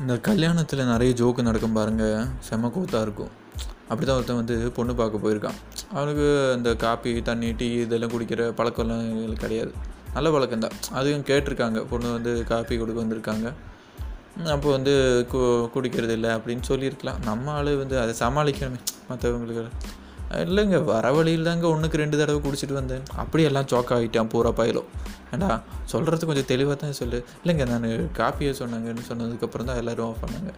இந்த கல்யாணத்தில் நிறைய ஜோக்கு நடக்கும் பாருங்கள் செம கூத்தாக இருக்கும். அப்படி தான் ஒருத்தன் வந்து பொண்ணு பார்க்க போயிருக்கான். அவனுக்கு இந்த காப்பி தண்ணி டீ இதெல்லாம் குடிக்கிற பழக்கம்லாம் எங்களுக்கு கிடையாது. நல்ல பழக்கம் தான். அதையும் கேட்டிருக்காங்க. பொண்ணு வந்து காப்பி கொடுக்க வந்திருக்காங்க. அப்போ வந்து கு குடிக்கிறது இல்லை அப்படின்னு சொல்லியிருக்கலாம். நம்ம ஆள் வந்து அதை சமாளிக்கணுமே. மற்றவங்களுக்கு இல்லைங்க வர வழியில் தாங்க ஒன்றுக்கு ரெண்டு தடவை குடிச்சிட்டு வந்தேன். அப்படியெல்லாம் சோக் ஆகிட்டான் பூரா பயிலும் ஏண்டா சொல்கிறது கொஞ்சம் தெளிவாக தான் சொல்லு. இல்லைங்க நான் காப்பியை சொன்னாங்கன்னு சொன்னதுக்கப்புறம் தான் எல்லோரும் ஆஃப் பண்ணாங்க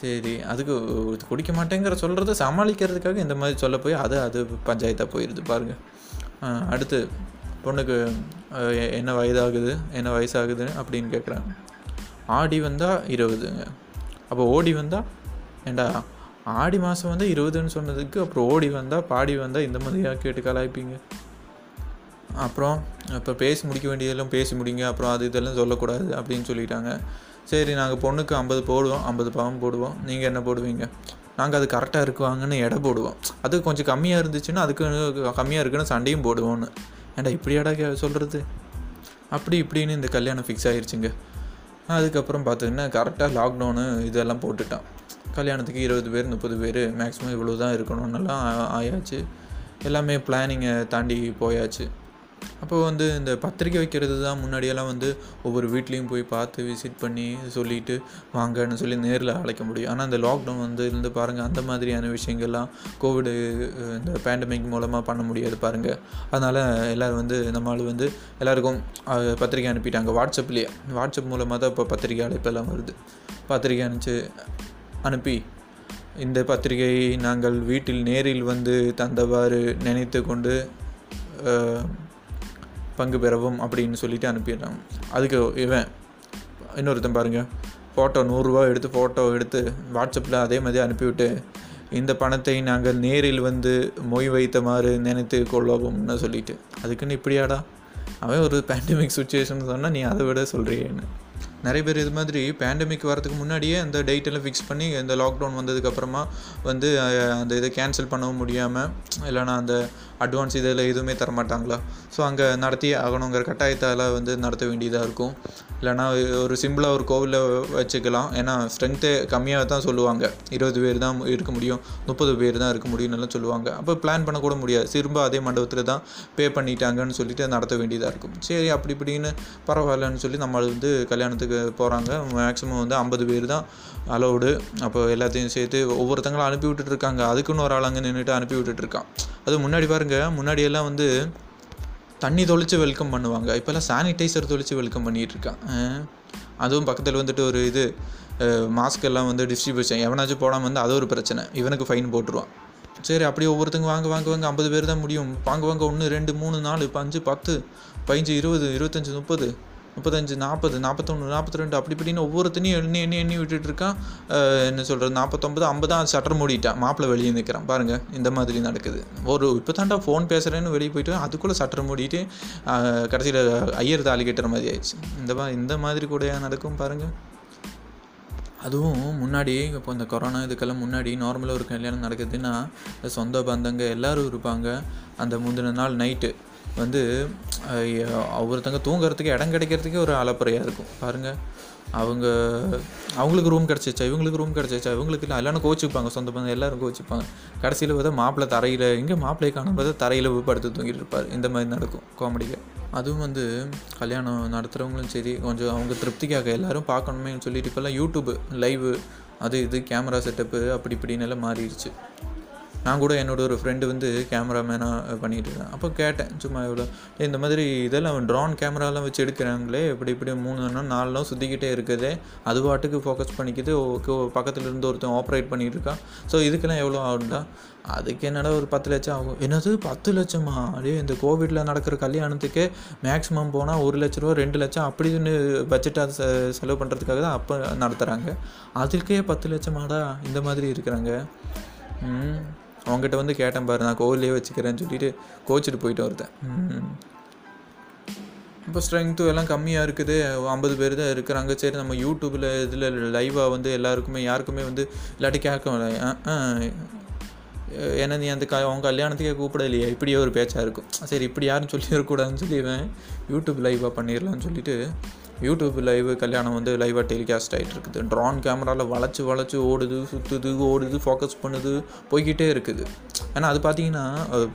சரி அதுக்கு இது குடிக்க மாட்டேங்கிற சொல்கிறத சமாளிக்கிறதுக்காக இந்த மாதிரி சொல்ல போய் அது அது பஞ்சாயத்தாக போயிடுது பாருங்கள் அடுத்து பொண்ணுக்கு என்ன வயதாகுது என்ன வயசாகுது அப்படின்னு கேட்குறாங்க ஆடி வந்தால் இருபதுங்க. அப்போ ஓடி வந்தால் ஏண்டா ஆடி மாதம் வந்து இருபதுன்னு சொன்னதுக்கு அப்புறம் ஓடி வந்தால் பாடி வந்தால் இந்த மாதிரியாக கேட்டு கலாய்ப்பீங்க அப்புறம் இப்போ பேசி முடிக்க வேண்டியதெல்லாம் பேசி முடிங்க அப்புறம் அது இதெல்லாம் சொல்லக்கூடாது அப்படின்னு சொல்லிட்டாங்க. சரி நாங்கள் பொண்ணுக்கு ஐம்பது போடுவோம் ஐம்பது பவன் போடுவோம். நீங்கள் என்ன போடுவீங்க? நாங்கள் அது கரெக்டாக இருக்குவாங்கன்னு எடை போடுவோம். அது கொஞ்சம் கம்மியாக இருந்துச்சுன்னா அதுக்கு கம்மியாக இருக்குன்னு சண்டையும் போடுவோன்னு ஏன்டா இப்படியாடா சொல்கிறது அப்படி இப்படின்னு இந்த கல்யாணம் ஃபிக்ஸ் ஆகிருச்சுங்க அதுக்கப்புறம் பார்த்தீங்கன்னா கரெக்டாக லாக்டவுனு இதெல்லாம் போட்டுட்டான். கல்யாணத்துக்கு இருபது பேர் முப்பது பேர் மேக்ஸிமம் இவ்வளோ தான் இருக்கணும்னெல்லாம் ஆயாச்சு. எல்லாமே பிளானிங்கை தாண்டி போயாச்சு. அப்போ வந்து இந்த பத்திரிக்கை வைக்கிறது தான் முன்னாடியெல்லாம் வந்து ஒவ்வொரு வீட்லேயும் போய் பார்த்து விசிட் பண்ணி சொல்லிட்டு வாங்கன்னு சொல்லி நேரில் அழைக்க முடியும். ஆனால் இந்த லாக்டவுன் வந்து இருந்து பாருங்கள் அந்த மாதிரியான விஷயங்கள்லாம் கோவிடு இந்த பேண்டமிக் மூலமாக பண்ண முடியாது பாருங்கள் அதனால் எல்லோரும் வந்து நம்ம ஆள் வந்து எல்லாருக்கும் பத்திரிக்கை அனுப்பிட்டாங்க. வாட்ஸ்அப்லேயே வாட்ஸ்அப் மூலமாக தான் இப்போ பத்திரிக்கை அழைப்பெல்லாம் வருது. பத்திரிக்கை அனுப்பிச்சு அனுப்பி. இந்த பத்திரிகையை நாங்கள் வீட்டில் நேரில் வந்து தந்தவாறு நினைத்து கொண்டு பங்கு பெறவும் அப்படின்னு சொல்லிட்டு அனுப்பிடுறாங்க அதுக்கு இவன் இன்னொருத்தன் பாருங்கள் ஃபோட்டோ நூறுரூவா எடுத்து ஃபோட்டோ எடுத்து வாட்ஸ்அப்பில் அதே மாதிரி அனுப்பிவிட்டு இந்த பணத்தை நாங்கள் நேரில் வந்து மொய் வைத்தமாறு நினைத்து கொள்ளவும்னு சொல்லிட்டு. அதுக்குன்னு இப்படியாடா? அவன் ஒரு பேண்டமிக் சுச்சுவேஷன் சொன்னால் நீ அதை விட சொல்கிறியேன்னு நிறைய பேர் இது மாதிரி பேண்டமிக் வரதுக்கு முன்னாடியே அந்த டேட்டெல்லாம் ஃபிக்ஸ் பண்ணி இந்த லாக்டவுன் வந்ததுக்கப்புறமா வந்து அந்த இதை கேன்சல் பண்ணவும் முடியாமல் இல்லைனா அந்த அட்வான்ஸ் இதில் எதுவுமே தர மாட்டாங்களா ஸோ அங்கே நடத்தி ஆகணுங்கிற கட்டாயத்தால் வந்து நடத்த வேண்டியதாக இருக்கும். இல்லைனா ஒரு சிம்பிளாக ஒரு கோவிலில் வச்சுக்கலாம். ஏன்னா ஸ்ட்ரென்த்து கம்மியாக தான் சொல்லுவாங்க. இருபது பேர் தான் இருக்க முடியும். முப்பது பேர் தான் இருக்க முடியும்னுலாம் சொல்லுவாங்க. அப்போ பிளான் பண்ணக்கூட முடியாது. திரும்ப அதே மண்டபத்தில் தான் பே பண்ணிட்டாங்கன்னு சொல்லிட்டு நடத்த வேண்டியதாக இருக்கும். சரி அப்படி இப்படின்னு பரவாயில்லன்னு சொல்லி நம்ம வந்து கல்யாணத்துக்கு போகிறாங்க மேக்ஸிமம் வந்து ஐம்பது பேர் தான் அலௌடு அப்போ எல்லாத்தையும் சேர்த்து ஒவ்வொருத்தங்களும் அனுப்பி விட்டுட்ருக்காங்க அதுக்குன்னு ஒரு ஆள் அங்கே நின்றுட்டு அனுப்பி விட்டுட்ருக்கான் அது முன்னாடி பாருங்கள் முன்னாடியெல்லாம் வந்து தண்ணி தொளித்து வெல்கம் பண்ணுவாங்க. இப்போல்லாம் சானிடைசர் தொளித்து வெல்கம் பண்ணிகிட்ருக்கான் அதுவும் பக்கத்தில் வந்துட்டு ஒரு இது மாஸ்க் எல்லாம் வந்து டிஸ்ட்ரிபியூஷன் எவனாச்சும் போடாமல் வந்து அது ஒரு பிரச்சனை. இவனுக்கு ஃபைன் போட்டுருவான். சரி அப்படியே ஒவ்வொருத்தங்க வாங்க வாங்க வாங்க ஐம்பது பேர் தான் முடியும். வாங்க வாங்க ஒன்று ரெண்டு மூணு நாலு இப்போ அஞ்சு பத்து பதினஞ்சு இருபது இருபத்தஞ்சி முப்பது. முப்பத்தஞ்சு நாற்பது நாற்பத்தொன்று நாற்பத்தி ரெண்டு அப்படி இப்படின்னு ஒவ்வொருத்தனையும் எண்ணி எண்ணி எண்ணி விட்டுட்டு இருக்கான். என்ன சொல்கிறது நாற்பத்தொம்பது ஐம்பதான் சட்டர் மூடிட்டான். மாப்பிள்ளை வெளியே நிற்கிறான் பாருங்கள் இந்த மாதிரி நடக்குது. ஒரு இப்போ தாண்டா ஃபோன் பேசுகிறேன்னு வெளியே போயிட்டு அதுக்குள்ளே சட்டர் மூடிட்டு கடைசியில் ஐயர் தாலி கட்டுற மாதிரி ஆயிடுச்சு. இந்த மாதிரி இந்த மாதிரி கூட நடக்கும் பாருங்கள் அதுவும் முன்னாடி இப்போ இந்த கொரோனா இதுக்கெல்லாம் முன்னாடி நார்மலாக ஒரு கல்யாணம் நடக்குதுன்னா சொந்த பந்தங்க எல்லோரும் இருப்பாங்க. அந்த முந்தின நாள் நைட்டு வந்து அஹ், ஒவ்வொருத்தங்க தூங்குறதுக்கு இடம் கிடைக்கிறதுக்கே ஒரு அலப்பறையாக இருக்கும். பாருங்கள் அவங்க அவங்களுக்கு ரூம் கிடச்சிச்சா இவங்களுக்கு ரூம் கிடச்சிச்சா இவங்களுக்கு இல்லை எல்லாரும் கோச்சிப்பாங்க சொந்த பந்தம் எல்லாரும் கோச்சிப்பாங்க கடைசியில் பார்த்தா மாப்பிள்ளை தரையில் இங்கே மாப்பிள்ளை காணும் பார்த்தா தரையில் போய் படுத்து தூங்கிட்டு இருப்பார். இந்த மாதிரி நடக்கும் காமெடிக்கு அதுவும் வந்து கல்யாணம் நடத்துகிறவங்களும் சரி கொஞ்சம் அவங்க திருப்திக்காக எல்லாரும் பார்க்கணுமேன்னு சொல்லிட்டு இப்போல்லாம் யூடியூப்பு லைவு அது இது கேமரா செட்டப்பு அப்படி இப்படின்னு எல்லாம் மாறிடுச்சு. நான் கூட என்னோட ஒரு ஃப்ரெண்டு வந்து கேமராமேனாக பண்ணிகிட்டு இருக்கேன். அப்போ கேட்டேன் சும்மா இவ்வளோ. இந்த மாதிரி இதெல்லாம் ட்ரோன் கேமராலாம் வச்சு எடுக்கிறாங்களே இப்படி இப்படி மூணு நாள் நாலு நாள் சுற்றிக்கிட்டே இருக்குது. அது பாட்டுக்கு ஃபோக்கஸ் பண்ணிக்குது ஓ- பக்கத்தில் இருந்து ஒருத்தன் ஆப்ரேட் பண்ணிகிட்டு இருக்கான். ஸோ இதுக்கெல்லாம் எவ்வளோ ஆகும்டா? அதுக்கு என்னடா ஒரு பத்து லட்சம் ஆகும். என்னது? பத்து லட்சமா? அப்படியே இந்த கோவிடில் நடக்கிற கல்யாணத்துக்கே மேக்ஸிமம் போனால் ஒரு லட்ச ரூபா ரெண்டு லட்சம் அப்படின்னு பட்ஜெட்டாக செலவு பண்ணுறதுக்காக தான் அப்போ நடத்துகிறாங்க அதுக்கே பத்து லட்சமாடா? இந்த மாதிரி இருக்கிறாங்க? அவங்ககிட்ட வந்து கேட்டேன் பாரு நான் கோவிலே வச்சுக்கிறேன்னு சொல்லிட்டு கோச்சிட்டு போயிட்டு ஒருத்தன். இப்போ ஸ்ட்ரென்த்து எல்லாம் கம்மியாக இருக்குது. ஐம்பது பேர் தான் இருக்கிறாங்க. சரி நம்ம யூடியூப்பில் இதில் லைவாக வந்து எல்லாருக்குமே யாருக்குமே வந்து இல்லாட்டி கேட்க ஏன்னா நீ அந்த க அவங்க கல்யாணத்துக்கே கூப்பிடலையே? இப்படியே ஒரு பேச்சாக இருக்கும். சரி இப்படி யாரும் சொல்லிடக்கூடாதுன்னு சொல்லி இவன் யூடியூப் லைவாக பண்ணிடலாம்னு சொல்லிட்டு யூடியூப் லைவ் கல்யாணம் வந்து லைவாக டெலிகாஸ்ட் ஆகிட்டு இருக்குது ட்ரான் கேமராவில் வளைச்சி வளைச்சி ஓடுது சுற்றுது ஓடுது ஃபோக்கஸ் பண்ணுது போய்கிட்டே இருக்குது. ஏன்னா அது பார்த்தீங்கன்னா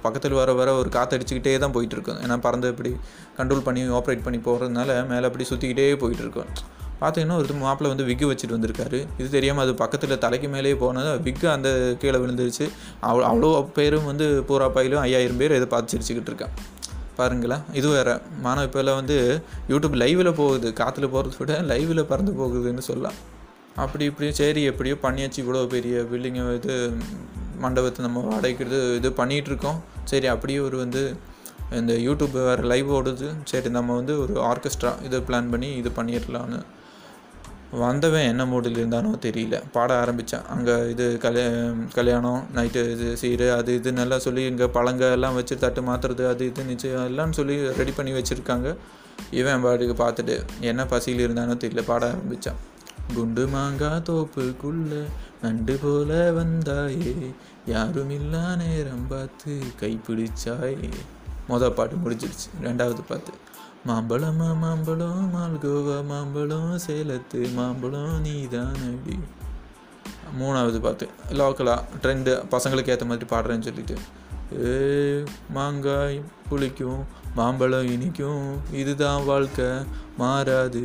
பக்கத்தில் வர வர ஒரு காற்றடிச்சிக்கிட்டே தான் போயிட்டுருக்கும். ஏன்னா பறந்து இப்படி கண்ட்ரோல் பண்ணி ஆப்ரேட் பண்ணி போகிறதுனால மேலே அப்படி சுற்றிக்கிட்டே போயிட்டுருக்கும். பார்த்தீங்கன்னா ஒரு மாப்பிள்ளை வந்து விக்கு வச்சுட்டு வந்திருக்காரு. இது தெரியாமல் அது பக்கத்தில் தலைக்கு மேலேயே போனது விக்கு அந்த கீழே விழுந்துருச்சு. அவ்வளோ அவ்வளோ பேரும் வந்து பூரா பயிலும் ஐயாயிரம் பேர் இதை பார்த்து சிரிச்சுக்கிட்டு இருக்கான் பாருங்களேன். இது வேறு. மாணவ இப்போல்லாம் வந்து யூடியூப் லைவில் போகுது. காற்றுல போகிறத விட லைவில் பறந்து போகுதுன்னு சொல்லலாம். அப்படி இப்படியும் சரி எப்படியோ பண்ணியாச்சு. இவ்வளோ பெரிய பில்டிங்கை இது மண்டபத்தை நம்ம வாடகைக்கிறது இது பண்ணிகிட்ருக்கோம் சரி அப்படியே ஒரு வந்து இந்த யூடியூப் வேறு லைவ் ஓடுது. சரி நம்ம வந்து ஒரு ஆர்கெஸ்ட்ரா இதை பிளான் பண்ணி இது பண்ணிடலான்னு வந்தவன் என்ன மூடில் இருந்தானோ தெரியல. பாட ஆரம்பித்தான் அங்கே இது கல்யா கல்யாணம் நைட்டு இது சீரு அது இது நல்லா சொல்லி இங்கே பழங்க எல்லாம் வச்சு தட்டு மாற்றுறது அது இது நிச்சயம் எல்லாம் சொல்லி ரெடி பண்ணி வச்சுருக்காங்க. இவன் பாட்டுக்கு பார்த்துட்டு என்ன பசியில் இருந்தானோ தெரியல பாட ஆரம்பித்தான் குண்டு மாங்கா தோப்புக்குள்ள நண்டு போல வந்தாயே யாரும் இல்லா நேரம் பார்த்து கைப்பிடிச்சாயே மொதல் பாட்டு முடிஞ்சிடுச்சு. ரெண்டாவது பாட்டு. மாம்பழமா மாம்பழம் மால்கோவா மாம்பழம் சேலத்து மாம்பழம் நீதானடி. மூணாவது பாட்டு லோக்கலாக ட்ரெண்டு பசங்களுக்கு ஏற்ற மாதிரி பாடுறேன்னு சொல்லிட்டு. ஏ மாங்காய் புளிக்கும் மாம்பழம் இனிக்கும் இதுதான் வாழ்க்கை மாறாது.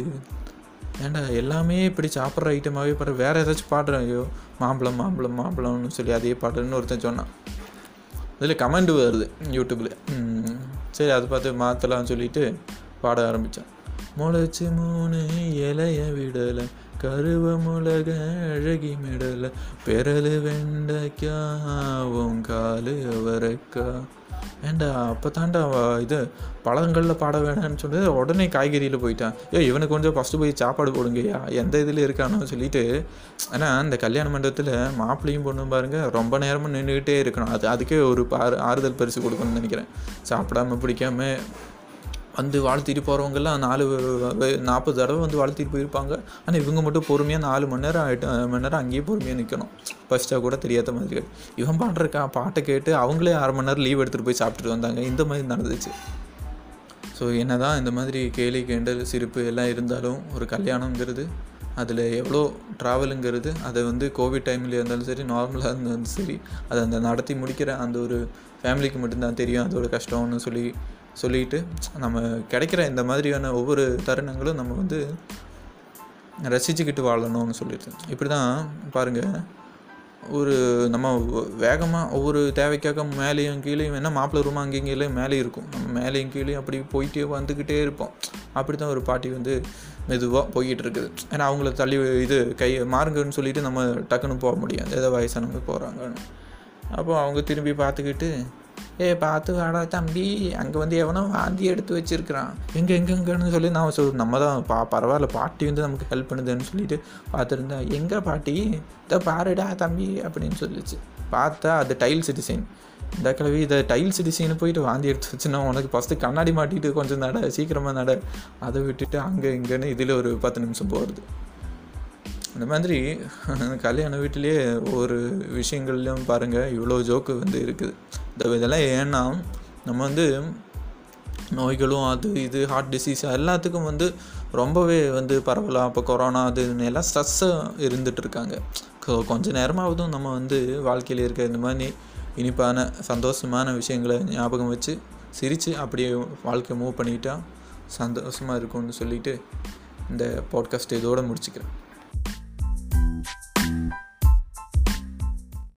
ஏண்டா எல்லாமே இப்படி சாப்பிட்ற ஐட்டமாகவே பாரு வேறு ஏதாச்சும் பாடுறேன் ஐயோ மாம்பழம் மாம்பழம் மாம்பழம்னு சொல்லி அதே பாடுறேன்னு ஒருத்தன் சொன்னான். இதில் கமெண்ட் வருது யூடியூப்பில் சரி அதை பார்த்து மாற்றலாம்னு சொல்லிட்டு பாட ஆரம்பித்தான் முளைச்சி மூணு இலைய விடலை கருவ முளக அழகி மிடலை பெரலு வெண்டைக்கா உன் காலு அவரைக்கா. ஏண்டா அப்போ தாண்டா இது பழங்களில் பாட வேணாம்னு சொல்லிட்டு உடனே காய்கறியில் போயிட்டான். ஏ இவனுக்கு கொஞ்சம் ஃபஸ்ட்டு போய் சாப்பாடு போடுங்கய்யா எந்த இதில் இருக்கானோ சொல்லிட்டு ஏன்னா இந்த கல்யாண மண்டபத்தில் மாப்பிள்ளையும் பொண்ணும் பாருங்கள் ரொம்ப நேரமாக நின்றுக்கிட்டே இருக்கணும். அது அதுக்கே ஒரு பாரு ஆறுதல் பரிசு கொடுக்கணும்னு நினைக்கிறேன். சாப்பிடாம பிடிக்காம வந்து வாழ்த்திட்டு போகிறவங்கெல்லாம் நாலு நாற்பது தடவை வந்து வாழ்த்திட்டு போயிருப்பாங்க. ஆனால் இவங்க மட்டும் பொறுமையாக நாலு மணி நேரம் எட்டு மணி நேரம் அங்கேயே பொறுமையாக நிற்கணும் ஃபஸ்ட்டாக கூட தெரியாத மாதிரி. இவன் பாடுறக்கா பாட்டை கேட்டு அவங்களே அரை மணி நேரம் லீவ் எடுத்துகிட்டு போய் சாப்பிட்டுட்டு வந்தாங்க. இந்த மாதிரி நடந்துச்சு. ஸோ என்ன தான் இந்த மாதிரி கேலி கேண்டல் சிரிப்பு எல்லாம் இருந்தாலும் ஒரு கல்யாணங்கிறது அதில் எவ்வளோ ட்ராவலுங்கிறது அதை வந்து கோவிட் டைமில் இருந்தாலும் சரி நார்மலாக இருந்தாலும் சரி அதை அந்த நடத்தி முடிக்கிற அந்த ஒரு ஃபேமிலிக்கு மட்டும்தான் தெரியும். அதோட கஷ்டம்னு சொல்லி சொல்லிட்டு நம்ம கிடைக்கிற இந்த மாதிரியான ஒவ்வொரு தருணங்களும் நம்ம வந்து ரசிச்சுக்கிட்டு வாழணும்னு சொல்லிட்டு. இப்படி தான் பாருங்கள் ஒரு நம்ம வேகமாக ஒவ்வொரு தேவைக்காக மேலேயும் கீழேயும் என்ன மாப்பிள்ளை ரூமா அங்கேயும் கீழே மேலே இருக்கும். நம்ம மேலேயும் கீழேயும் அப்படி போயிட்டே வந்துக்கிட்டே இருப்போம். அப்படி தான் ஒரு பாட்டி வந்து மெதுவாக போய்கிட்டு இருக்குது. ஏன்னா அவங்கள தள்ளி இது கை மாறுங்கன்னு சொல்லிட்டு நம்ம டக்குன்னு போக முடியாது. ஏதோ வயசானவங்க போகிறாங்கன்னு அப்போ அவங்க திரும்பி பார்த்துக்கிட்டு ஏ பார்த்து வாடா தம்பி. அங்கே வந்து எவனோ வாந்தி எடுத்து வச்சிருக்கிறான். எங்கே எங்கெங்கன்னு சொல்லி நான் சொல் நம்ம தான் பா பரவாயில்ல பாட்டி வந்து நமக்கு ஹெல்ப் பண்ணுதுன்னு சொல்லிட்டு பார்த்துருந்தேன் எங்கே பாட்டி? இதை பாருடா தம்பி அப்படின்னு சொல்லிச்சு. பார்த்தா அது டைல்ஸ் டிசைன் இந்த கிழவி இதை டைல்ஸ் டிசைனு போயிட்டு வாந்தி எடுத்து வச்சுன்னா உனக்கு ஃபஸ்ட்டு கண்ணாடி மாட்டிட்டு கொஞ்சம் நட சீக்கிரமாக நட. அதை விட்டுட்டு அங்கே இங்கேன்னு இதில் ஒரு பத்து நிமிஷம் போகிறது அந்த மாதிரி கல்யாண வீட்டிலேயே ஒரு விஷயங்கள்லையும் பாருங்கள் இவ்வளோ ஜோக்கு வந்து இருக்குது. இந்த இதெல்லாம் ஏன்னா நம்ம வந்து நோய்களும் அது இது ஹார்ட் டிசீஸ் எல்லாத்துக்கும் வந்து ரொம்பவே வந்து பரவலாம் இப்போ கொரோனா அது எல்லாம் ஸ்ட்ரெஸ்ஸாக இருந்துட்டு இருக்காங்க. ஸோ கொஞ்ச நேரமாவதும் நம்ம வந்து வாழ்க்கையில் இருக்க இந்த மாதிரி இனிப்பான சந்தோஷமான விஷயங்களை ஞாபகம் வச்சு சிரித்து அப்படியே வாழ்க்கையை மூவ் பண்ணிக்கிட்டால் சந்தோஷமாக இருக்கும்னு சொல்லிட்டு இந்த பாட்காஸ்ட் இதோடு முடிச்சுக்கிறேன்.